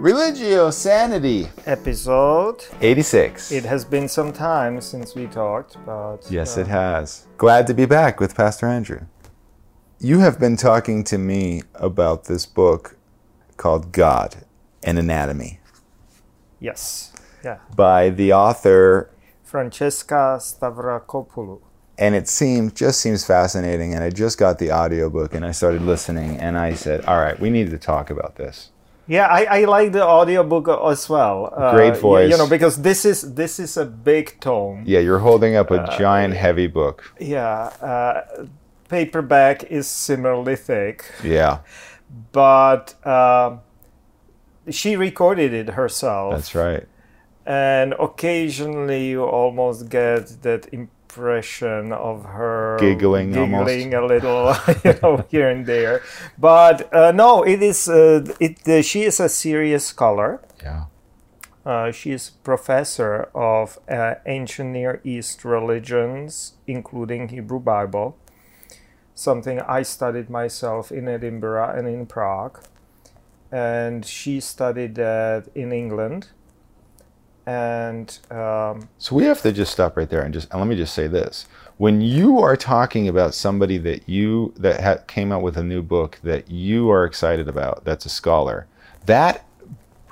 Religio Sanity, episode. 86. It has been some time since we talked, but yes, it uh, has. Glad to be back with Pastor Andrew. You have been talking to me about this book called God and Anatomy yes, yeah, by the author, Francesca Stavrakopoulou. and it seemed just seems fascinating. And I just got the audiobook and I started listening, and I said, "All right, we need to talk about this." Yeah, I, I like the audiobook as well. Uh, Great voice. You know, because this is this is a big tome. Yeah, you're holding up a giant, heavy book. Yeah, uh, paperback is similarly thick, Yeah, but uh, she recorded it herself. that's right. and occasionally you almost get that impression of her Giggling giggling a little you know here and there. But uh, no it is uh, it uh, she is a serious scholar. Yeah. uh, she is professor of uh, ancient near east religions including hebrew bible something i studied myself in edinburgh and in prague. And she studied that in england and um, So we have to just stop right there and just and let me just say this: when you are talking about somebody that you that ha- came out with a new book that you are excited about, that's a scholar, that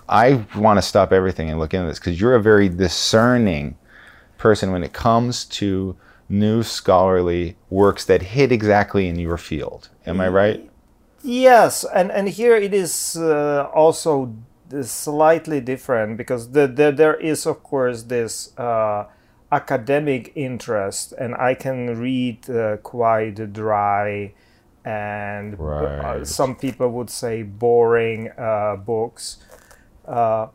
I want to stop everything and look into this because you're a very discerning person when it comes to new scholarly works that hit exactly in your field. Am I right? Yes, and and here it is uh, also slightly different because the, the, there is of course this uh, academic interest, and I can read uh, quite dry and uh, Right. some people would say boring uh, books. Uh,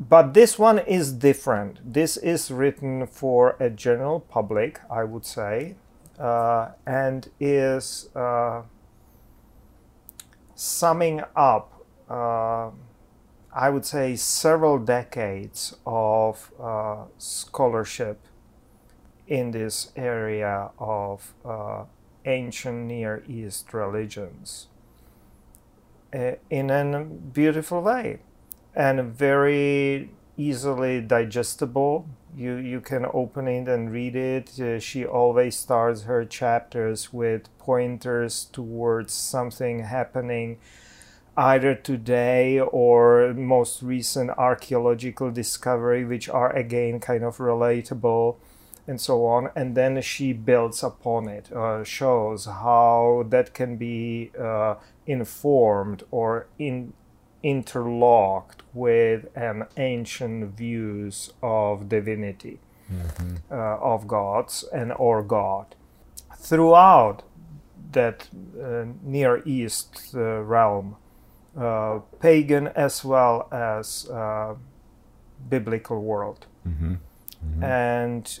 but this one is different. This is written for a general public, I would say, uh, and is uh, summing up, uh, I would say, several decades of uh, scholarship in this area of uh, ancient Near East religions uh, in a beautiful way and very easily digestible. You you can open it and read it. Uh, she always starts her chapters with pointers towards something happening either today or most recent archaeological discovery which are again kind of relatable and so on. And then she builds upon it uh, shows how that can be uh, informed or in interlocked with an ancient views of divinity uh, of gods and or god. Throughout that uh, near east uh, realm uh, pagan as well as uh, biblical world. And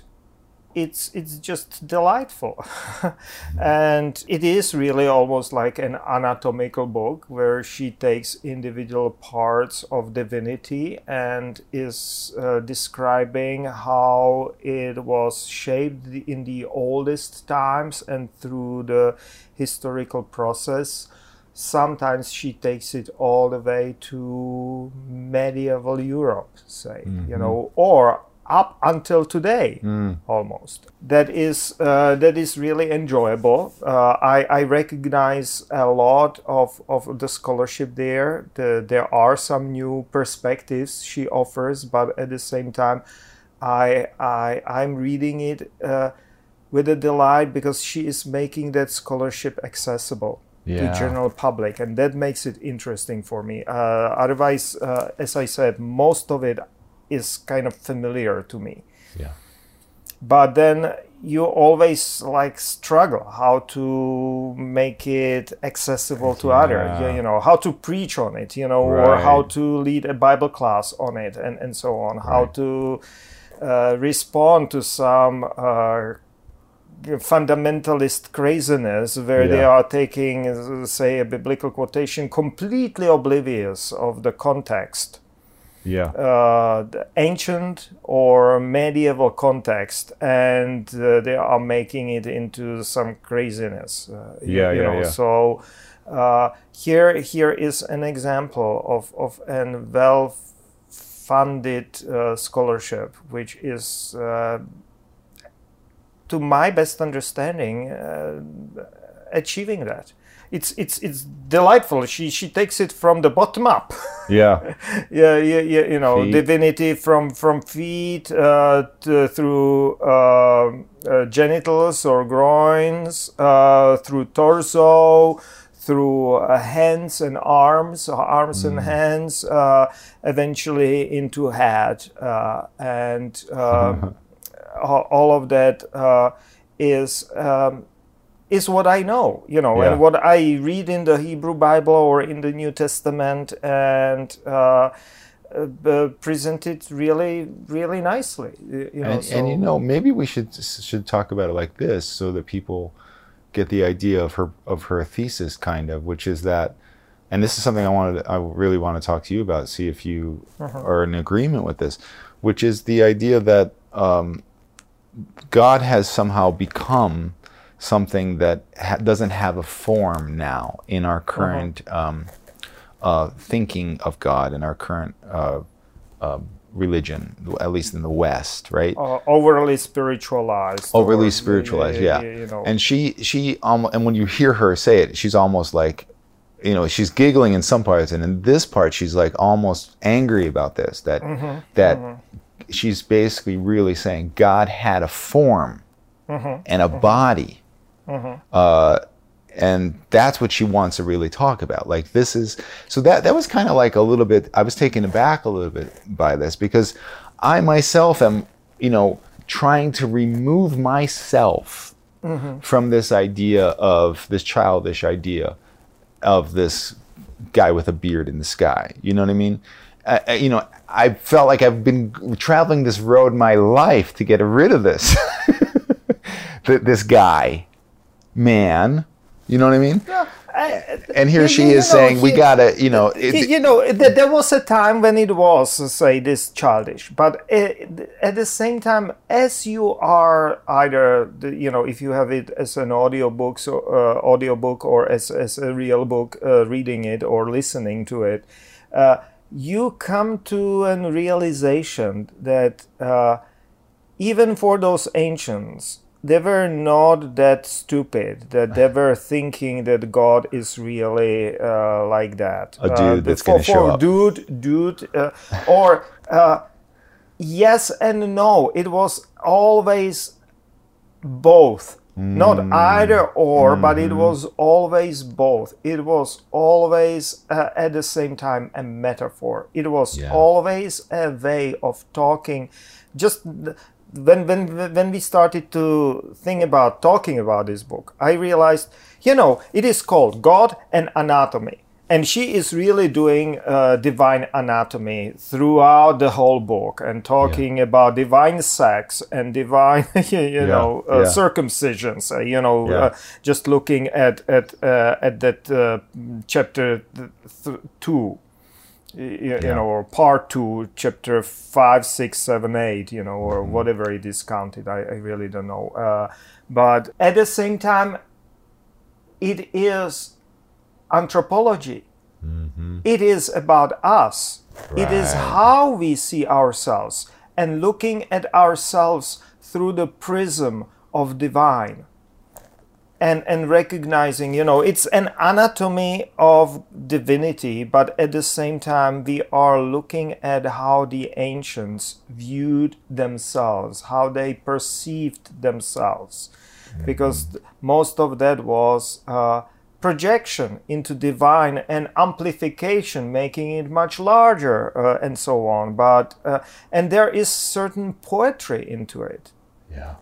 it's it's just delightful. And it is really almost like an anatomical book where she takes individual parts of divinity and is uh, describing how it was shaped in the oldest times and through the historical process sometimes she takes it all the way to medieval Europe, say, you know, or up until today, almost. That is uh, that is really enjoyable. Uh, I, I recognize a lot of, of the scholarship there. The, there are some new perspectives she offers, but at the same time, I I I'm reading it uh, with a delight because she is making that scholarship accessible Yeah. to general public, and that makes it interesting for me. Uh, otherwise, uh, as I said, most of it is kind of familiar to me. Yeah. But then you always like struggle how to make it accessible to others. Yeah. You, you know how to preach on it. You know, or how to lead a Bible class on it, and and so on. How to uh, respond to some uh, fundamentalist craziness where they are taking, say, a biblical quotation completely oblivious of the context, Yeah. uh, the ancient or medieval context, and uh, they are making it into some craziness. Uh, Yeah, you yeah, know, yeah. So. Uh, here, here is an example of, of a well funded uh, scholarship, which is, uh, to my best understanding, uh, achieving that it's it's it's delightful. She she takes it from the bottom up. Yeah, yeah, yeah, yeah. You know, feet. divinity from from feet uh, to, through uh, uh, genitals or groins, uh, through torso, through uh, hands and arms, arms mm. and hands, uh, eventually into head, and all of that is. Um, is what I know, you know, yeah. and what I read in the Hebrew Bible or in the New Testament, and uh, uh, present it really, really nicely. You know, and, so. and, you know, maybe we should should talk about it like this, so that people get the idea of her of her thesis, kind of, which is that. And this is something I wanted, I really want to talk to you about. See if you uh-huh. are in agreement with this, which is the idea that um, God has somehow become something that ha- doesn't have a form now in our uh-huh. current um, uh, thinking of God and our current uh, uh, religion, at least in the West, right? Uh, overly spiritualized. Overly or, spiritualized, yeah. You know. And she, she, um, and when you hear her say it, she's almost like, you know, she's giggling in some parts, and in this part, she's like almost angry about this. That mm-hmm. that mm-hmm. She's basically really saying God had a form mm-hmm. and a mm-hmm. body Mm-hmm. Uh, and that's what she wants to really talk about. Like this is so that that was kind of like a little bit. I was taken aback a little bit by this because I myself am, you know, trying to remove myself mm-hmm. from this idea of this childish idea of this guy with a beard in the sky. You know what I mean? Uh, you know, I felt like I've been traveling this road my life to get rid of this. this guy man. You know what I mean? Yeah. I, and here she is know, saying, he, "We gotta, you know." It, you know, there was a time when it was, say, this childish, but at the same time, as you are either, you know, if you have it as an audio book, so uh, audio book, or as as a real book, uh, reading it or listening to it, uh, you come to a realization that uh, even for those ancients they were not that stupid that they were thinking that God is really uh, like that. A dude uh, that's going to show up. Dude, dude, uh, or uh, yes and no. It was always both. Mm. Not either or, mm-hmm. but it mm-hmm. was always both. It was always uh, at the same time a metaphor. It was yeah. always a way of talking. Just when when when we started to think about talking about this book, I realized, you know, it is called God and Anatomy, and she is really doing uh, divine anatomy throughout the whole book and talking yeah. about divine sex and divine, you yeah. know, uh, yeah. circumcisions. Uh, you know, uh, just looking at at uh, at that uh, chapter th- two you, yeah. you know, or part two, chapter five, six, seven, eight, you know, or mm-hmm. whatever it is counted. I, I really don't know. Uh, but at the same time, it is anthropology. Mm-hmm. It is about us. Right. It is how we see ourselves and looking at ourselves through the prism of divine and and recognizing you know it's an anatomy of divinity but at the same time we are looking at how the ancients viewed themselves how they perceived themselves mm-hmm. because most of that was uh, projection into divine and amplification making it much larger uh, and so on but uh, and there is certain poetry into it yeah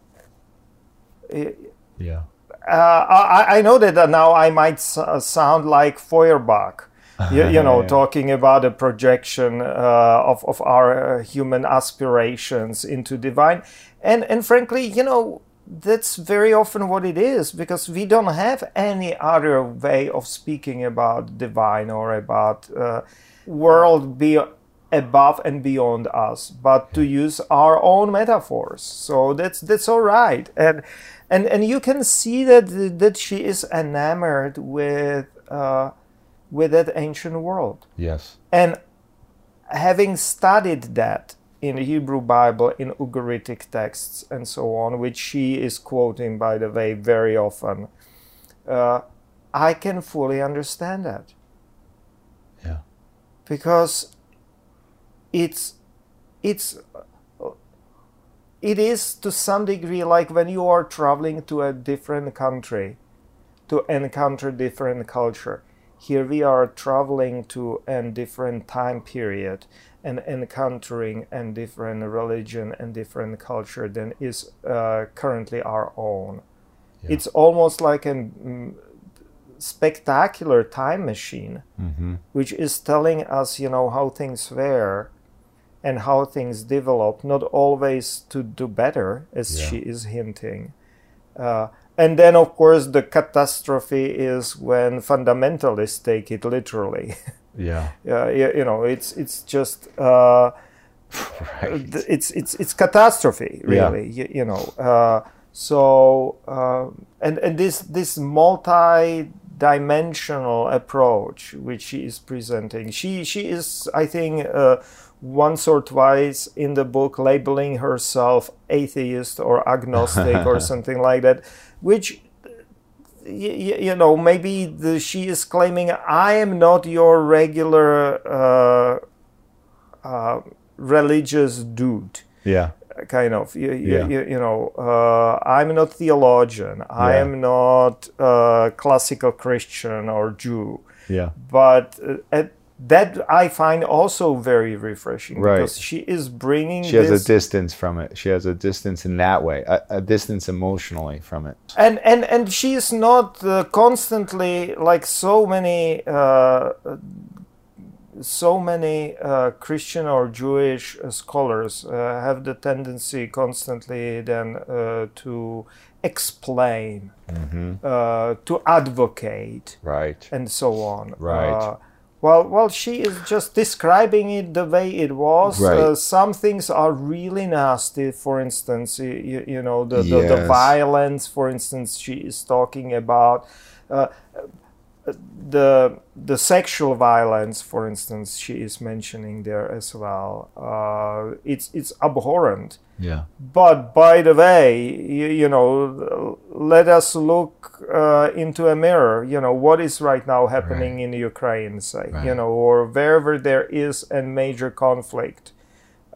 it, yeah uh, I, I, know that now I might uh, sound like Feuerbach, you, you know, yeah. talking about a projection uh, of, of our uh, human aspirations into divine. And, and frankly, you know, that's very often what it is because we don't have any other way of speaking about divine or about uh, world be above and beyond us, but to use our own metaphors. So that's that's all right, and and and you can see that that she is enamored with uh, with that ancient world. Yes. And having studied that in the Hebrew Bible, in Ugaritic texts, and so on, which she is quoting, by the way, very often, uh, I can fully understand that. Yeah. Because it's it's it is to some degree like when you are traveling to a different country to encounter different culture here we are traveling to a different time period and encountering a different religion and different culture than is uh, currently our own. Yeah. It's almost like a mm, spectacular time machine, mm-hmm. which is telling us, you know, how things were and how things develop, not always to do better, as yeah. she is hinting. Uh, and then, of course, the catastrophe is when fundamentalists take it literally. Yeah. uh, you, you, know, it's it's just uh, right. it's it's it's catastrophe really. Yeah. You, you, know, uh, so uh, and and this this multi-dimensional approach which she is presenting, she she is I think uh, once or twice in the book labeling herself atheist or agnostic or something like that, which you, you know maybe the, she is claiming I am not your regular uh, uh, religious dude. Yeah. Kind of, you, yeah. you, you know, uh, I'm not theologian. Yeah. I am not uh, classical Christian or Jew. Yeah. But uh, at that I find also very refreshing right. because she is bringing. She has a distance from it. She has a distance in that way, a, a distance emotionally from it. And and and she is not uh, constantly like so many. Uh, so many uh, Christian or Jewish uh, scholars uh, have the tendency constantly then uh, to explain, mm-hmm. to advocate, right, and so on, right well, well, she is just describing it the way it was. Right. Uh, some things are really nasty. For instance, you, you know, the, yes. the, the, violence. For instance, she is talking about. Uh, the the sexual violence, for instance, she is mentioning there as well. Uh, it's it's abhorrent. Yeah. But by the way, you, you know, let us look uh, into a mirror. You know what is right now happening right. in Ukraine, say, right. you know, or wherever there is a major conflict.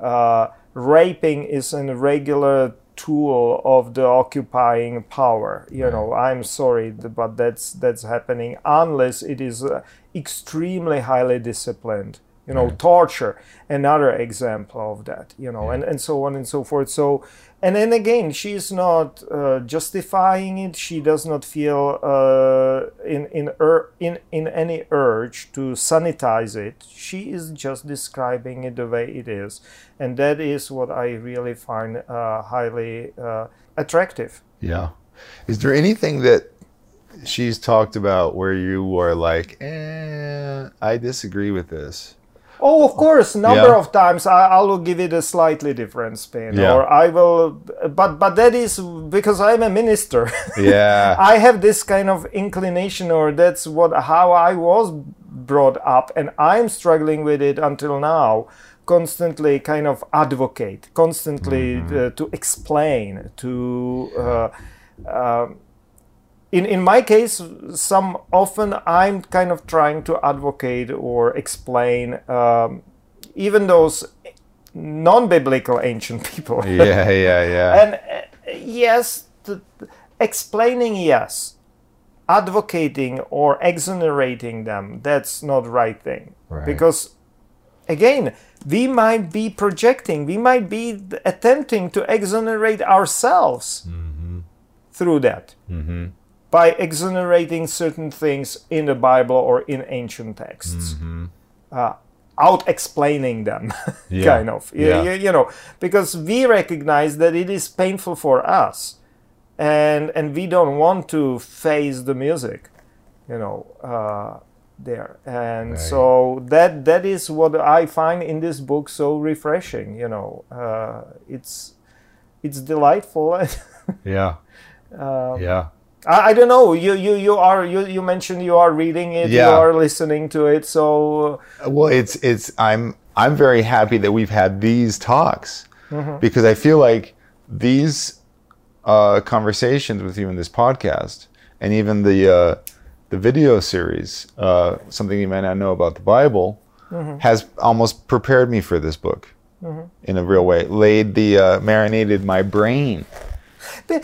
Uh, raping is a regular tool of the occupying power you know i'm sorry but that's that's happening unless it is uh, extremely highly disciplined you know torture another example of that you know yeah. and, and so on and so forth. So and then again she is not uh, justifying it. She does not feel uh, in in, ur- in in any urge to sanitize it. She is just describing it the way it is. And that is what i really find uh, highly uh, attractive. Yeah. Is there anything that she's talked about where you are like eh, i disagree with this Oh, of course, number yeah. of times I, I will give it a slightly different spin, yeah. or I will, but but that is because I'm a minister. Yeah, I have this kind of inclination, or that's what how I was brought up, and I'm struggling with it until now. Constantly, kind of advocate, constantly mm-hmm. uh, to explain, to. Uh, uh, in, in my case, some often I'm kind of trying to advocate or explain um, even those non-biblical ancient people. Yeah, yeah, yeah. and uh, yes, the, explaining yes, advocating or exonerating them that's not the right thing right. because again we might be projecting we might be attempting to exonerate ourselves mm-hmm. through that mm-hmm by exonerating certain things in the Bible or in ancient texts, mm-hmm. uh, out explaining them, yeah. kind of. Yeah. You, you, know, because we recognize that it is painful for us, and and we don't want to face the music, you know. Uh, there and Right. so that that is what i find in this book so refreshing you know uh, it's it's delightful Yeah. Um, Yeah. I, I don't know you you you are you, you mentioned you are reading it Yeah. you are listening to it so Well, it's it's I'm I'm very happy that we've had these talks Mm-hmm. because I feel like these uh, conversations with you in this podcast and even the uh, the video series, uh, something you might not know about the Bible, Mm-hmm. has almost prepared me for this book in a real way. Laid the uh, marinated my brain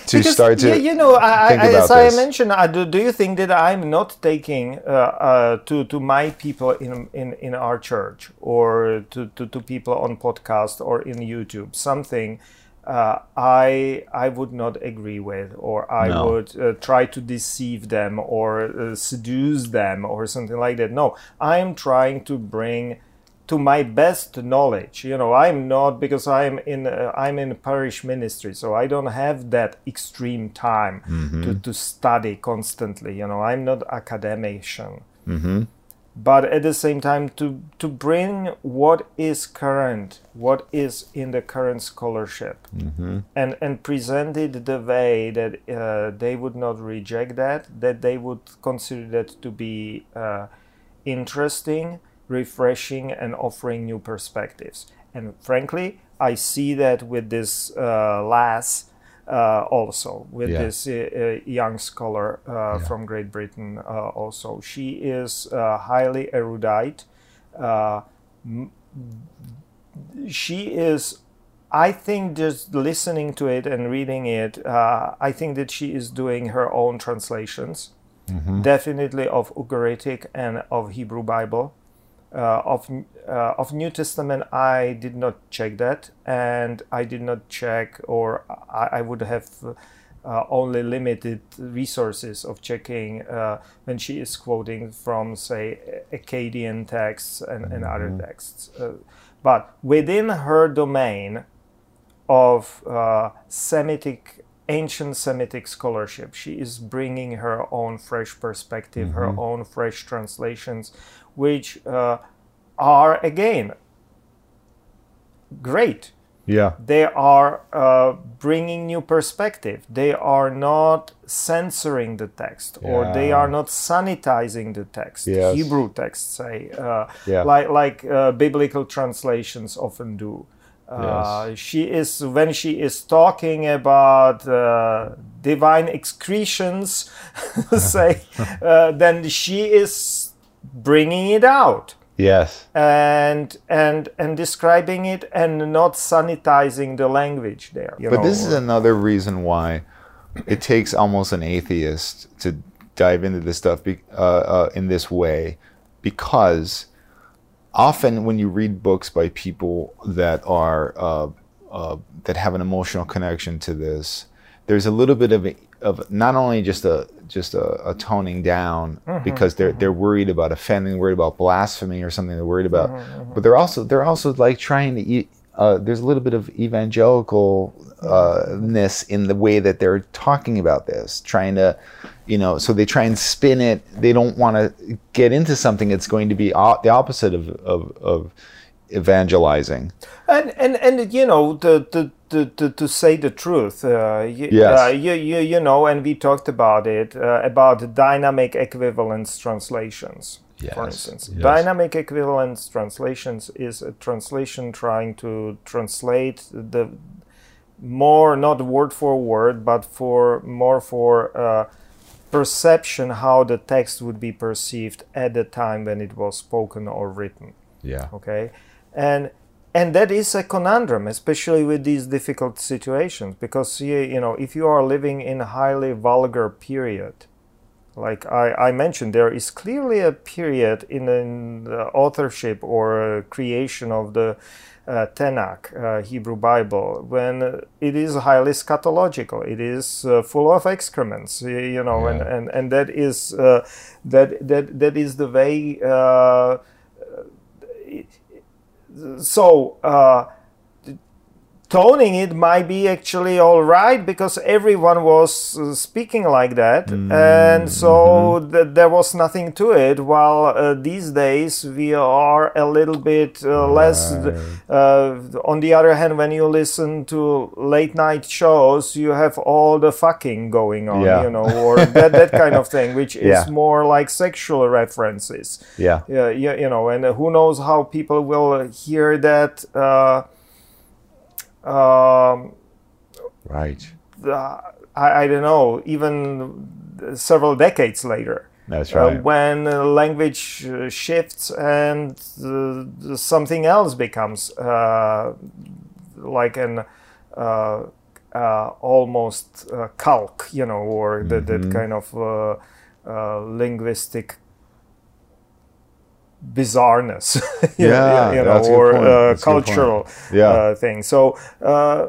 To start to you, you know I, I, as I mentioned I, do, do you think that I'm not taking uh, uh, to to my people in in, in our church or to, to, to people on podcast or in YouTube something uh, I I would not agree with or I No. would uh, try to deceive them or uh, seduce them or something like that no I'm trying to bring to my best knowledge. You know i'm not because i'm in uh, i'm in parish ministry so i don't have that extreme time to, to study constantly. You know i'm not academician. But at the same time to to bring what is current what is in the current scholarship and and present it the way that uh, they would not reject that that they would consider that to be uh, interesting refreshing and offering new perspectives and frankly i see that with this uh, lass uh, also with Yeah. this uh, uh, young scholar uh, from Great Britain. Uh, also, she is uh, highly erudite. Uh, m- she is. I think just listening to it and reading it, uh, I think that she is doing her own translations, definitely of Ugaritic and of Hebrew Bible. Uh, of uh, of New Testament, I did not check that, and I did not check, or I, I would have uh, only limited resources of checking uh, when she is quoting from, say, Akkadian texts and, and other texts. Uh, but within her domain of uh, Semitic, ancient Semitic scholarship, she is bringing her own fresh perspective, her own fresh translations, which uh, are again great Yeah. they are uh, bringing new perspective they are not censoring the text or they are not sanitizing the text Yes. hebrew texts say uh, Yeah. like like uh, biblical translations often do uh, Yes. she is when she is talking about uh, divine excretions say uh, then she is bringing it out. Yes. and and and describing it and not sanitizing the language there you But know, this is another reason why it takes almost an atheist to dive into this stuff be, uh, uh, in this way, because often when you read books by people that are uh, uh, that have an emotional connection to this, there's a little bit of of not only just a just a, a toning down mm-hmm. because they're they're mm-hmm. worried about offending, worried about blasphemy or something. They're worried about, mm-hmm, but they're also they're also like trying to eat. Uh, there's a little bit of evangelical uh, in the way that they're talking about this, trying to, you know, so they try and spin it. They don't want to get into something that's going to be o- the opposite of, of, of evangelizing. and and and you know to to to, to, to say the truth uh, you, Yes. uh, you, you you know and we talked about it uh, about dynamic equivalence translations Yes. for instance yes. dynamic equivalence translations is a translation trying to translate the more not word for word but for more for uh, perception how the text would be perceived at the time when it was spoken or written Yeah. okay and and that is a conundrum especially with these difficult situations because you, you know if you are living in a highly vulgar period like I, I mentioned there is clearly a period in, in the authorship or uh, creation of the uh, Tanakh, uh, Hebrew Bible, when uh, it is highly scatological. It is uh, full of excrements, you know, and, Yeah. and, and that is uh, that that that is the way. So uh, toning it might be actually all right because everyone was uh, speaking like that and so th- there was nothing to it while uh, these days we are a little bit uh, less uh, on the other hand when you listen to late night shows you have all the fucking going on Yeah. you know or that, that kind of thing which is Yeah. more like sexual references Yeah. yeah, yeah, you know, and uh, who knows how people will hear that. Uh, um, Right. the, I, I don't know, even several decades later. That's Uh, right. when uh, language uh, shifts and uh, something else becomes uh, like an uh, uh, almost uh, calque, you know, or that, that kind of uh, uh, linguistic bizarreness, you know, Yeah, you know, or uh, That's a good point. cultural Yeah. uh, thing. So uh,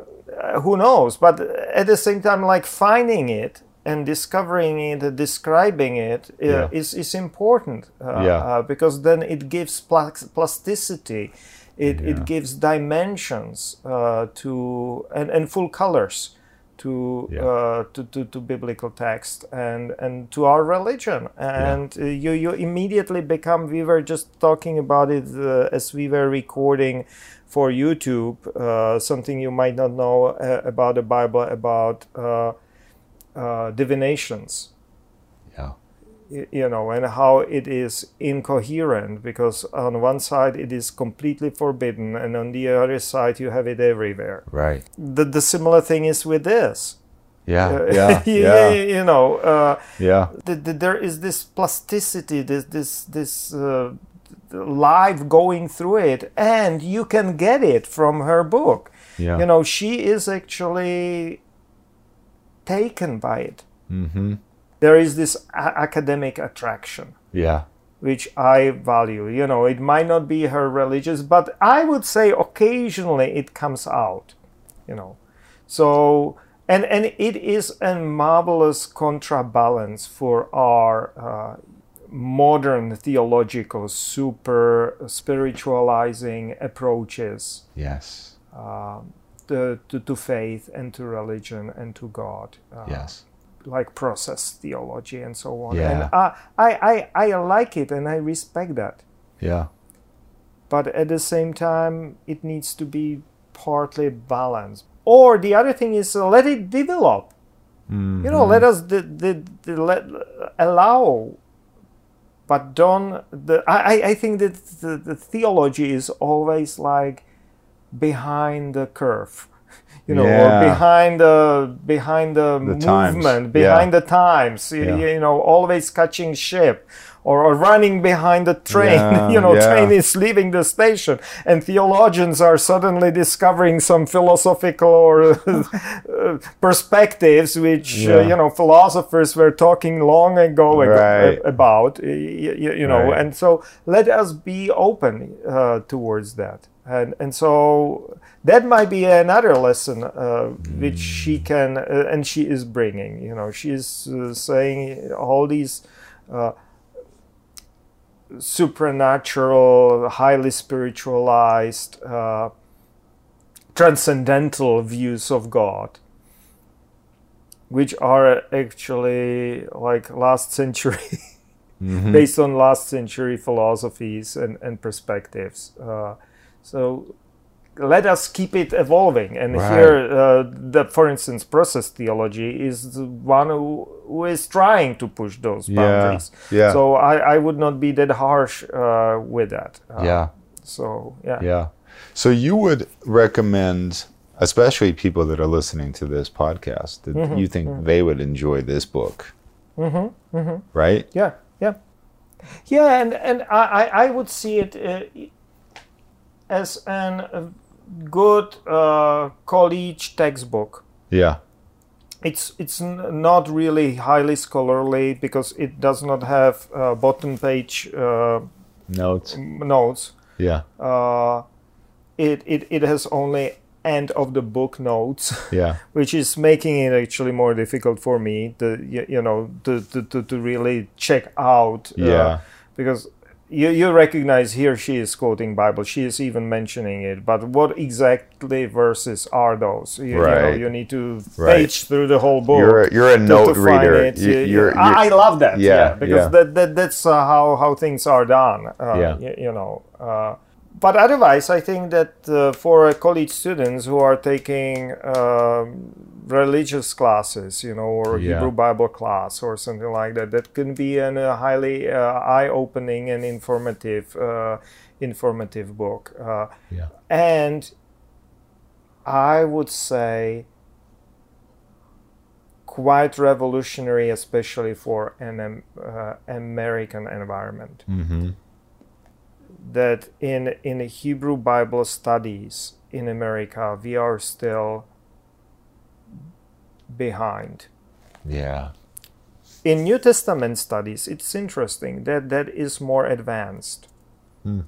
who knows? But at the same time, like finding it and discovering it, describing it uh, Yeah. is is important. Uh, Yeah. uh, because then it gives plas- plasticity. It, it gives dimensions uh, to and, and full colors to, Yeah. uh, to, to to biblical text and and to our religion and uh, you you immediately become we were just talking about it uh, as we were recording for YouTube uh, something you might not know uh, about the Bible about uh, uh, divinations Yeah. You know, and how it is incoherent because on one side it is completely forbidden, and on the other side you have it everywhere. Right. The, the similar thing is with this. Yeah. Uh, Yeah. you, Yeah. you know, uh, Yeah. th- th- there is this plasticity, this this this uh, life going through it, and you can get it from her book. Yeah. You know, she is actually taken by it. Mm-hmm. There is this a- academic attraction. Yeah. which I value. You know, it might not be her religious, but I would say occasionally it comes out. You know, so and and it is a marvelous contrabalance for our uh, modern theological super spiritualizing approaches Yes. to, to, to faith and to religion and to God. Uh, Yes. Like process theology and so on. Yeah. And I, I, I, I like it and I respect that. Yeah. But at the same time, it needs to be partly balanced. Or the other thing is uh, let it develop. You know, let us the, the, the, let, allow, but don't. The, I, I- I think that the, the theology is always like behind the curve. You know, Yeah. or behind the behind the, times. movement, Yeah. behind the times. Yeah. You know, always catching ship, or, or running behind the train. Yeah, you know, yeah. train is leaving the station, and theologians are suddenly discovering some philosophical or uh, perspectives which uh, you know philosophers were talking long ago ag- about. y- y- You, know, Right. and so let us be open uh, towards that, and and so that might be another lesson uh, which she can uh, and she is bringing. You know, she is uh, saying all these. Uh, supernatural, highly spiritualized, uh, transcendental views of God, which are actually like last century, based on last century philosophies and, and perspectives. So let us keep it evolving. And Right. here, uh, the, for instance, process theology is the one who, who is trying to push those boundaries. Yeah. yeah. So I, I would not be that harsh uh, with that. Uh, yeah. So yeah. Yeah. So you would recommend, especially people that are listening to this podcast, that Mm-hmm. you think they would enjoy this book. Mm-hmm. Right? Yeah, yeah, yeah, and and I I, I would see it uh, as a good uh, college textbook. Yeah. It's it's not really highly scholarly because it does not have uh, bottom page uh, Notes. notes. Yeah. Uh, it, it it has only end of the book notes. Yeah. which is making it actually more difficult for me to you know to to, to, to really check out uh, Yeah. because you, you recognize here she is quoting Bible. She is even mentioning it. But what exactly verses are those? You, Right. you, know, you need to Right. page through the whole book. You're a, you're a to- note to reader. You, You- you're, I, I love that. Yeah, Yeah, because yeah. That, that that's uh, how how things are done. Uh, Yeah. you know. Uh, but otherwise, I think that uh, for uh, college students who are taking um, religious classes, you know, or Yeah. Hebrew Bible class or something like that, that can be an, a highly uh, eye-opening and informative, uh, informative book. Uh, yeah. and I would say quite revolutionary, especially for an um, uh, American environment. Mm-hmm. That in in Hebrew Bible studies in America, we are still behind. Yeah. In New Testament studies, it's interesting that that is more advanced. Hmm.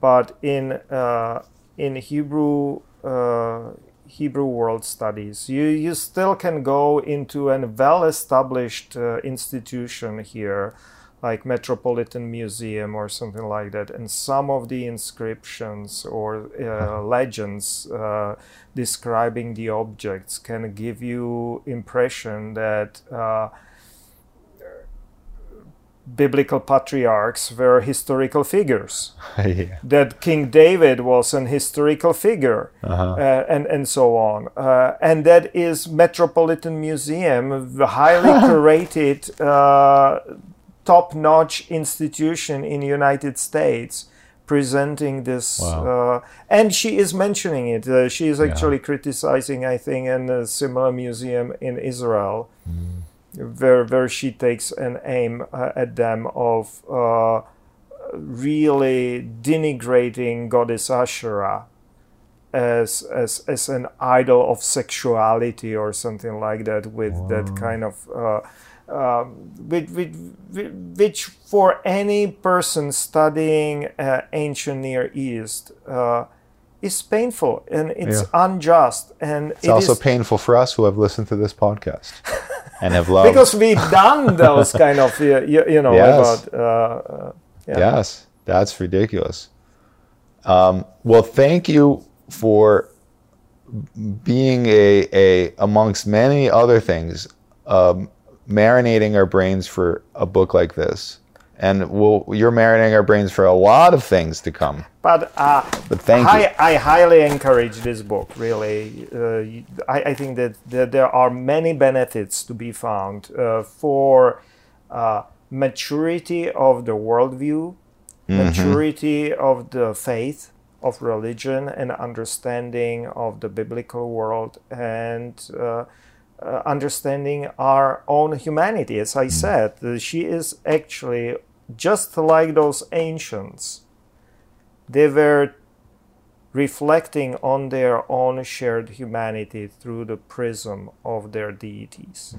But in uh, in Hebrew uh, Hebrew world studies, you you still can go into a well-established uh, institution here, like Metropolitan Museum or something like that, and some of the inscriptions or uh, legends uh, describing the objects can give you impression that. Uh, biblical patriarchs were historical figures yeah. that king david was an historical figure Uh-huh. uh, and and so on uh, and that is metropolitan museum the highly curated uh, top-notch institution in the united states presenting this Wow. uh, and she is mentioning it uh, she is actually criticizing i think in a similar museum in israel where where she takes an aim uh, at them of uh, really denigrating goddess Asherah as as as an idol of sexuality or something like that, with that kind of. Uh, um, which, which, which for any person studying uh, ancient Near East uh, is painful and it's Yeah. unjust and It's also painful for us who have listened to this podcast and have loved. because we've done those kind of you, you, you know Yes. about uh, uh, yeah. Yes, that's ridiculous. Um, well, thank you for being a, a amongst many other things, um, marinating our brains for a book like this, and we'll, you're marinating our brains for a lot of things to come. but uh, But thank you. I, I highly encourage this book really uh, I, I think that, that there are many benefits to be found uh, for uh, maturity of the worldview Mm-hmm. maturity of the faith of religion and understanding of the biblical world and uh, understanding our own humanity. As I said, she is actually just like those ancients. They were reflecting on their own shared humanity through the prism of their deities.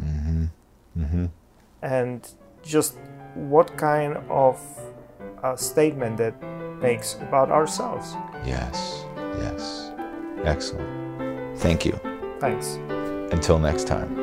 And just what kind of uh, statement that makes about ourselves. Yes, yes, excellent. Thank you. Thanks. Until next time.